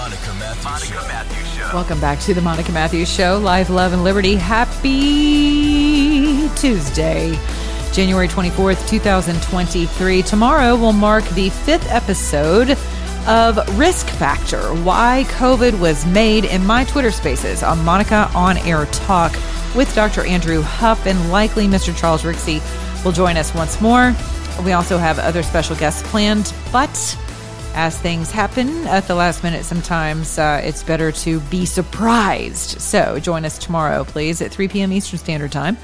The Monica Matthews Show. Matthews Show. Welcome back to the Monica Matthews Show, Life, Love, and Liberty. Happy Tuesday, January 24th, 2023. Tomorrow will mark the fifth episode of Risk Factor Why COVID Was Made in my Twitter spaces on Monica On Air Talk with Dr. Andrew Huff and likely Mr. Charles Rixey will join us once more. We also have other special guests planned, but as things happen at the last minute, sometimes uh, it's better to be surprised. So join us tomorrow, please, at 3 p.m. Eastern Standard Time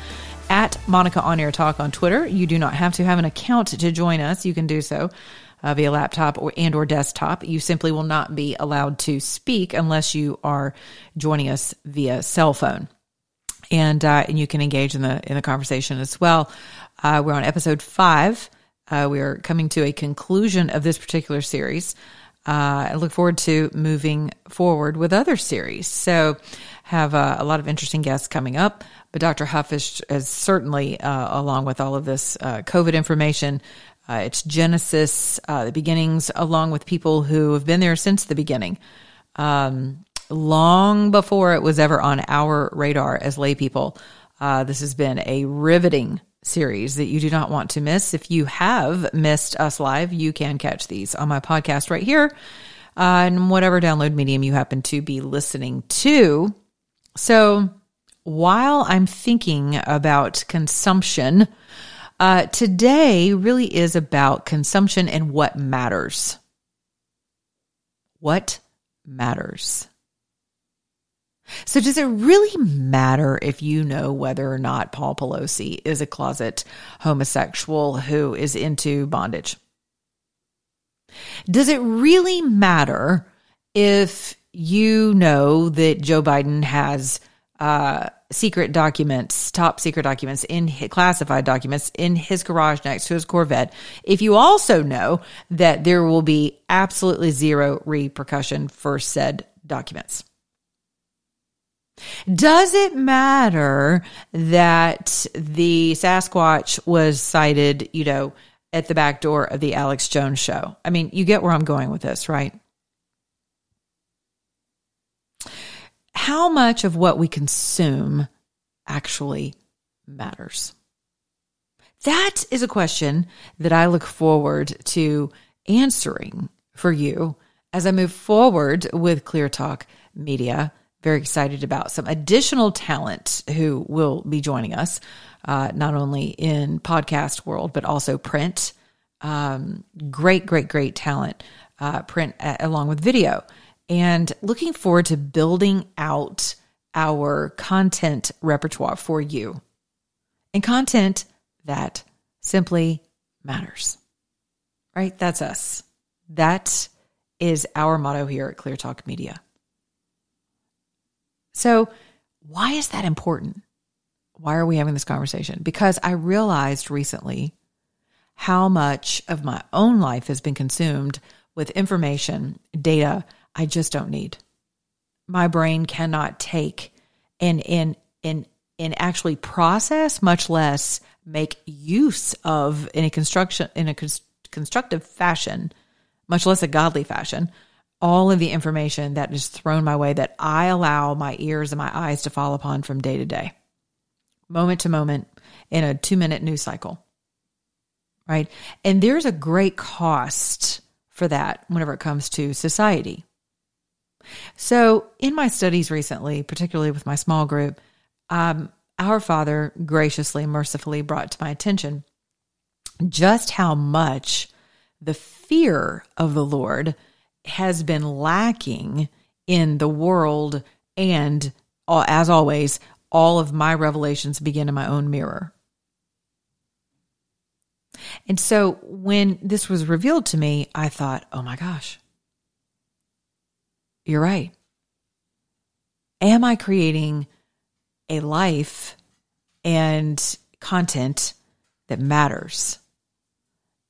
at Monica On Air Talk on Twitter. You do not have to have an account to join us. You can do so uh, via laptop or and or desktop. You simply will not be allowed to speak unless you are joining us via cell phone. And uh, and you can engage in the in the conversation as well. Uh, we're on episode five. Uh, we are coming to a conclusion of this particular series. Uh, I look forward to moving forward with other series. So, have uh, a lot of interesting guests coming up. But Dr. Huff is, is certainly, uh, along with all of this uh, COVID information, uh, its genesis, the beginnings, along with people who have been there since the beginning, um, long before it was ever on our radar as lay people. This has been a riveting series that you do not want to miss. If you have missed us live, you can catch these on my podcast right here, uh, and whatever download medium you happen to be listening to. So while I'm thinking about consumption, uh, today really is about consumption and what matters. What matters? So, does it really matter if you know whether or not Paul Pelosi is a closet homosexual who is into bondage? Does it really matter if you know that Joe Biden has uh, secret documents, top secret documents in classified documents in his garage next to his Corvette? If you also know that there will be absolutely zero repercussion for said documents. Does it matter that the Sasquatch was sighted, you know, at the back door of the Alex Jones show? I mean, you get where I'm going with this, right? How much of what we consume actually matters? That is a question that I look forward to answering for you as I move forward with Clear Talk Media very excited about some additional talent who will be joining us, uh, not only in podcast world but also print. Um, great, great, great talent, uh, print uh, along with video, and looking forward to building out our content repertoire for you, and content that simply matters. Right? That's us. That is our motto here at Clear Talk Media. So, why is that important? Why are we having this conversation? Because I realized recently how much of my own life has been consumed with information, data I just don't need. My brain cannot take and and and and actually process, much less make use of in a construction in a constructive fashion, much less a godly fashion, all of the information that is thrown my way that I allow my ears and my eyes to fall upon from day to day, moment to moment in a two minute news cycle. Right. And there's a great cost for that whenever it comes to society. So, in my studies recently, particularly with my small group, um, our Father graciously, mercifully brought to my attention just how much the fear of the Lord has been lacking in the world and uh, as always all of my revelations begin in my own mirror and so when this was revealed to me i thought oh my gosh you're right Am I creating a life and content that matters?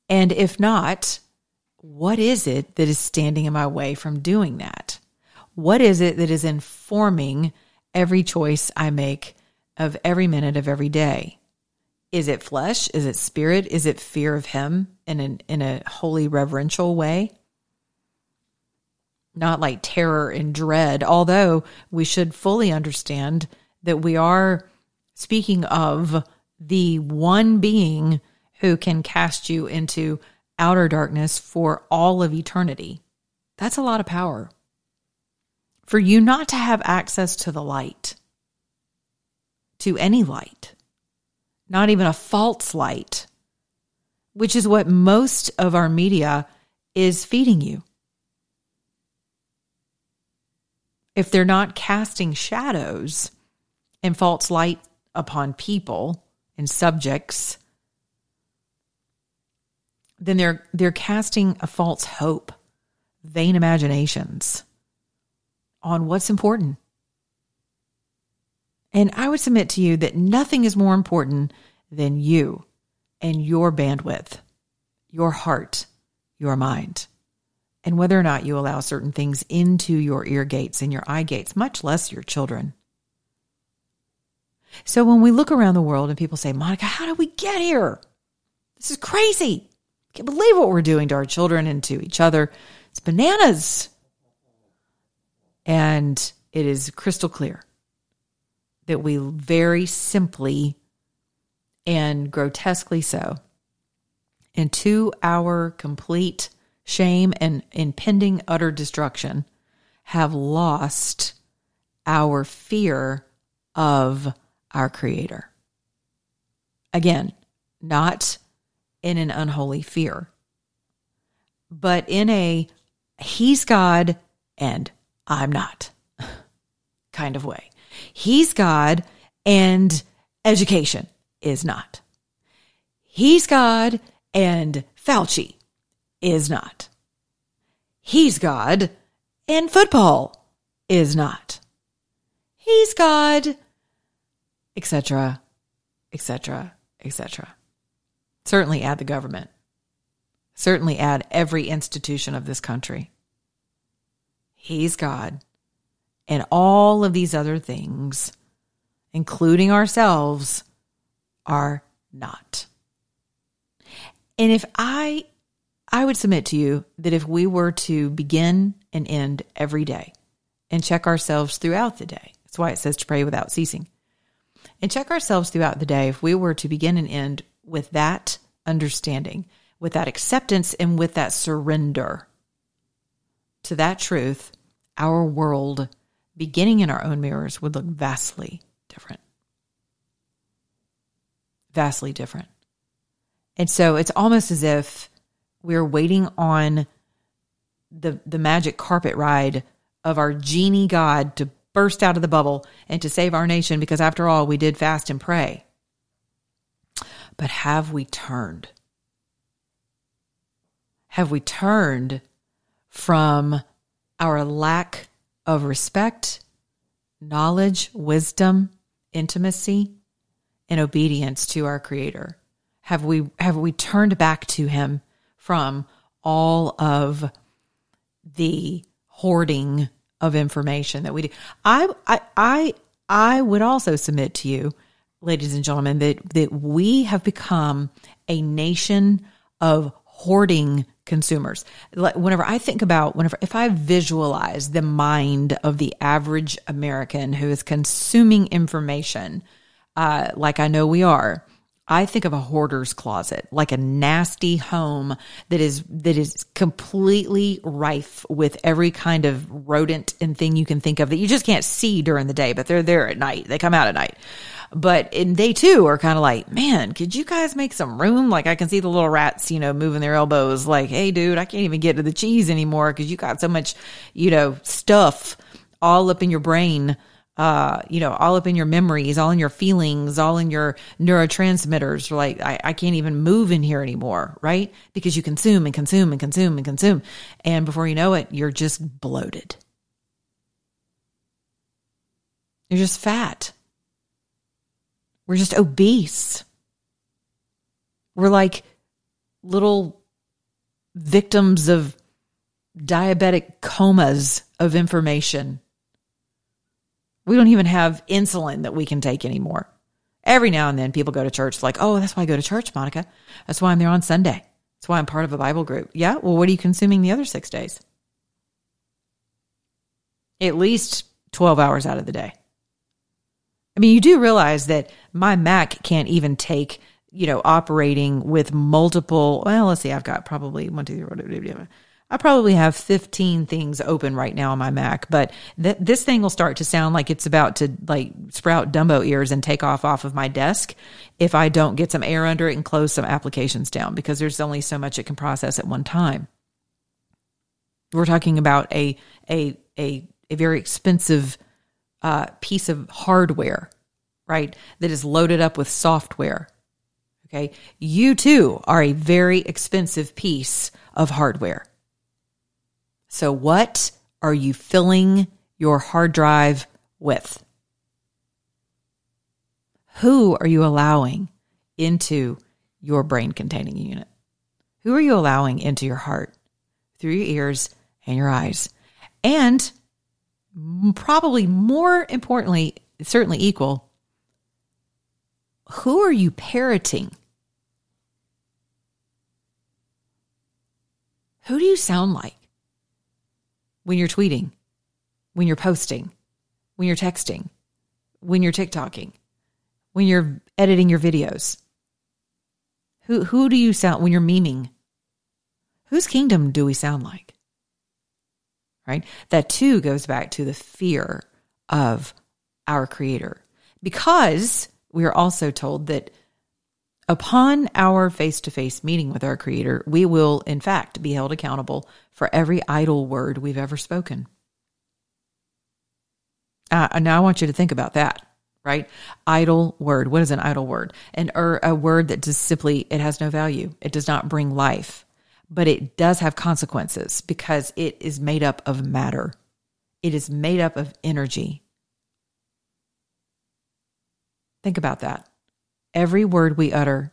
And if not, what is it that is standing in my way from doing that? What is it that is informing every choice I make of every minute of every day? Is it flesh? Is it spirit? Is it fear of Him in an, in a holy reverential way? Not like terror and dread, although we should fully understand that we are speaking of the one being who can cast you into outer darkness for all of eternity. That's a lot of power. For you not to have access to the light, to any light, not even a false light, which is what most of our media is feeding you. If they're not casting shadows and false light upon people and subjects, then they're they're casting a false hope, vain imaginations on what's important. And I would submit to you that nothing is more important than you and your bandwidth, your heart, your mind, and whether or not you allow certain things into your ear gates and your eye gates, much less your children. So when we look around the world and people say, Monica, how did we get here? This is crazy can't believe what we're doing to our children and to each other. It's bananas. And it is crystal clear that we very simply and grotesquely so, into our complete shame and impending utter destruction, have lost our fear of our Creator. Again, not in an unholy fear, but in a he's God and I'm not kind of way. He's God and education is not. He's God and Fauci is not. He's God and football is not. He's God, etc., etc., etc. Certainly add the government. Certainly add every institution of this country. He's God. And all of these other things, including ourselves, are not. And if I I would submit to you that if we were to begin and end every day and check ourselves throughout the day, that's why it says to pray without ceasing, and check ourselves throughout the day, if we were to begin and end with that understanding, with that acceptance, and with that surrender to that truth, our world, beginning in our own mirrors, would look vastly different. Vastly different. And so it's almost as if we're waiting on the the magic carpet ride of our genie God to burst out of the bubble and to save our nation because after all we did fast and pray. But have we turned? Have we turned from our lack of respect, knowledge, wisdom, intimacy, and obedience to our creator? Have we have we turned back to him from all of the hoarding of information that we do? I I I I would also submit to you ladies and gentlemen, that, that we have become a nation of hoarding consumers. Whenever I think about, whenever, if I visualize the mind of the average American who is consuming information, uh, like I know we are, I think of a hoarder's closet, like a nasty home that is that is completely rife with every kind of rodent and thing you can think of that you just can't see during the day, but they're there at night. They come out at night. But and they too are kind of like, man, could you guys make some room? Like I can see the little rats, you know, moving their elbows, like, hey, dude, I can't even get to the cheese anymore because you got so much, you know, stuff all up in your brain. Uh, you know, all up in your memories, all in your feelings, all in your neurotransmitters. Like, I, I can't even move in here anymore, right? Because you consume and consume and consume and consume. And before you know it, you're just bloated. You're just fat. We're just obese. We're like little victims of diabetic comas of information. We don't even have insulin that we can take anymore. Every now and then people go to church like, oh, that's why I go to church, Monica. That's why I'm there on Sunday. That's why I'm part of a Bible group. Yeah, well, what are you consuming the other six days? At least 12 hours out of the day. I mean, you do realize that my Mac can't even take, you know, operating with multiple. Well, let's see, I've got probably one, two, three, I probably have 15 things open right now on my Mac, but th- this thing will start to sound like it's about to like sprout Dumbo ears and take off off of my desk if I don't get some air under it and close some applications down because there's only so much it can process at one time. We're talking about a a a a very expensive uh, piece of hardware, right? That is loaded up with software. Okay, you too are a very expensive piece of hardware. So, what are you filling your hard drive with? Who are you allowing into your brain containing unit? Who are you allowing into your heart through your ears and your eyes? And probably more importantly, certainly equal, who are you parroting? Who do you sound like? when you're tweeting, when you're posting, when you're texting, when you're TikToking, when you're editing your videos? Who who do you sound when you're memeing? Whose kingdom do we sound like? Right? That too goes back to the fear of our creator. Because we are also told that Upon our face to face meeting with our Creator, we will, in fact, be held accountable for every idle word we've ever spoken. Uh, now I want you to think about that, right? Idle word. What is an idle word? An er, a word that just simply it has no value. It does not bring life, but it does have consequences because it is made up of matter. It is made up of energy. Think about that. Every word we utter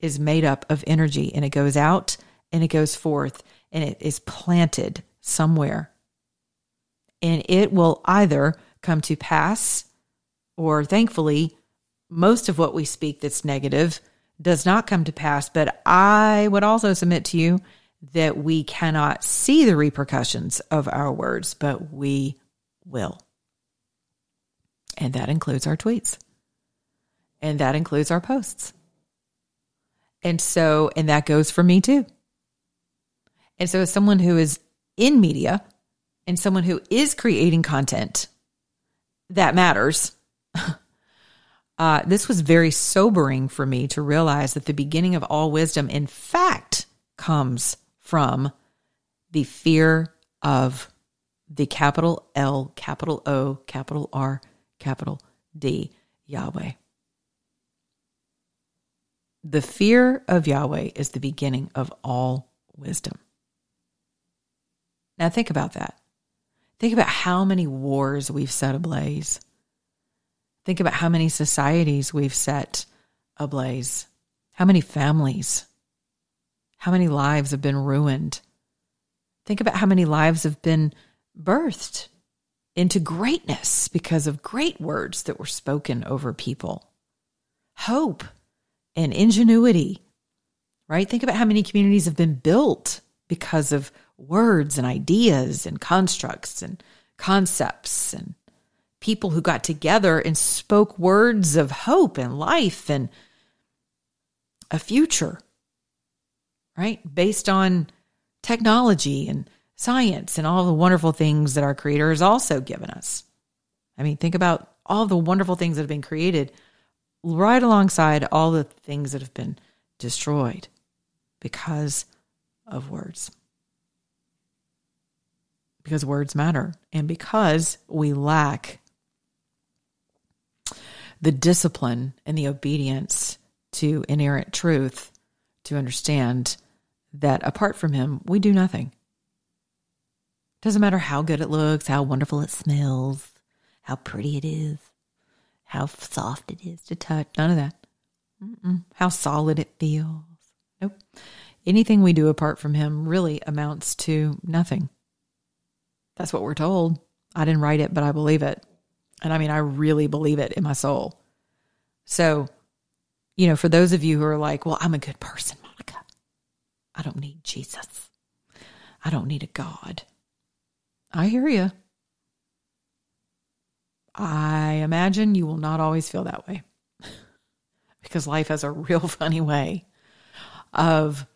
is made up of energy and it goes out and it goes forth and it is planted somewhere. And it will either come to pass or thankfully, most of what we speak that's negative does not come to pass. But I would also submit to you that we cannot see the repercussions of our words, but we will. And that includes our tweets. And that includes our posts. And so, and that goes for me too. And so, as someone who is in media and someone who is creating content that matters, uh, this was very sobering for me to realize that the beginning of all wisdom, in fact, comes from the fear of the capital L, capital O, capital R, capital D, Yahweh. The fear of Yahweh is the beginning of all wisdom. Now, think about that. Think about how many wars we've set ablaze. Think about how many societies we've set ablaze, how many families, how many lives have been ruined. Think about how many lives have been birthed into greatness because of great words that were spoken over people. Hope and ingenuity, right? Think about how many communities have been built because of words and ideas and constructs and concepts and people who got together and spoke words of hope and life and a future, right? Based on technology and science and all the wonderful things that our creator has also given us. I mean, think about all the wonderful things that have been created right alongside all the things that have been destroyed because of words. Because words matter, and because we lack the discipline and the obedience to inerrant truth to understand that apart from Him, we do nothing. Doesn't matter how good it looks, how wonderful it smells, how pretty it is, how soft it is to touch. None of that. Mm-mm. How solid it feels. Nope. Anything we do apart from Him really amounts to nothing. That's what we're told. I didn't write it, but I believe it. And I mean, I really believe it in my soul. So, you know, for those of you who are like, well, I'm a good person, Monica, I don't need Jesus. I don't need a God. I hear you. I imagine you will not always feel that way because life has a real funny way of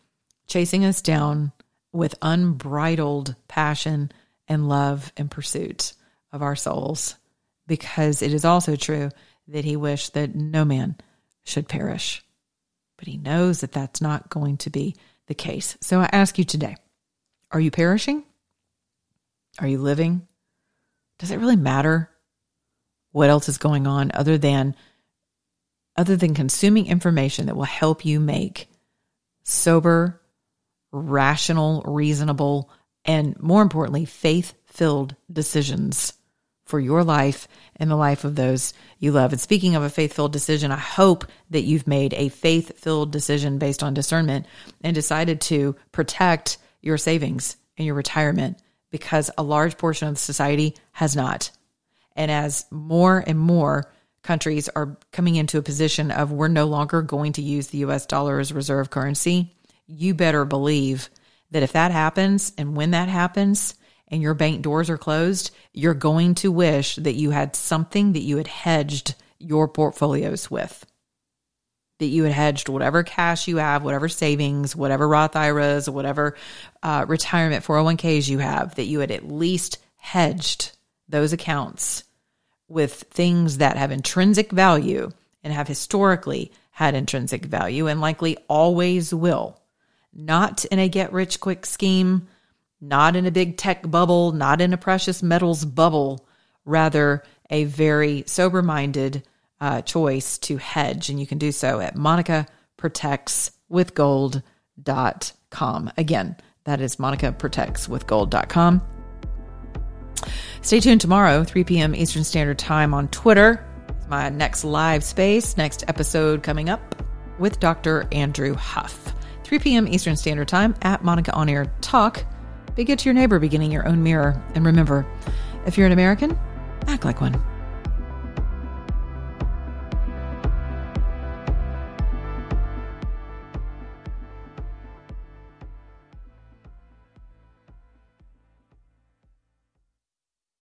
chasing us down with unbridled passion and love and pursuit of our souls because it is also true that he wished that no man should perish. But he knows that that's not going to be the case. So I ask you today are you perishing? Are you living? Does it really matter what else is going on other than other than consuming information that will help you make sober, rational, reasonable, and more importantly, faith-filled decisions for your life and the life of those you love. And speaking of a faith filled decision, I hope that you've made a faith filled decision based on discernment and decided to protect your savings and your retirement because a large portion of society has not. And as more and more countries are coming into a position of we're no longer going to use the US dollar as reserve currency, you better believe that if that happens and when that happens, and your bank doors are closed, you're going to wish that you had something that you had hedged your portfolios with. That you had hedged whatever cash you have, whatever savings, whatever Roth IRAs, whatever uh, retirement 401ks you have, that you had at least hedged those accounts with things that have intrinsic value and have historically had intrinsic value and likely always will. Not in a get rich quick scheme, not in a big tech bubble, not in a precious metals bubble, rather a very sober minded uh, choice to hedge. And you can do so at monicaprotectswithgold.com. Again, that is monicaprotectswithgold.com. Stay tuned tomorrow, 3 p.m. Eastern Standard Time on Twitter. My next live space, next episode coming up with Dr. Andrew Huff. 3 p.m. Eastern Standard Time at Monica On Air Talk. Be good to your neighbor, beginning your own mirror. And remember, if you're an American, act like one.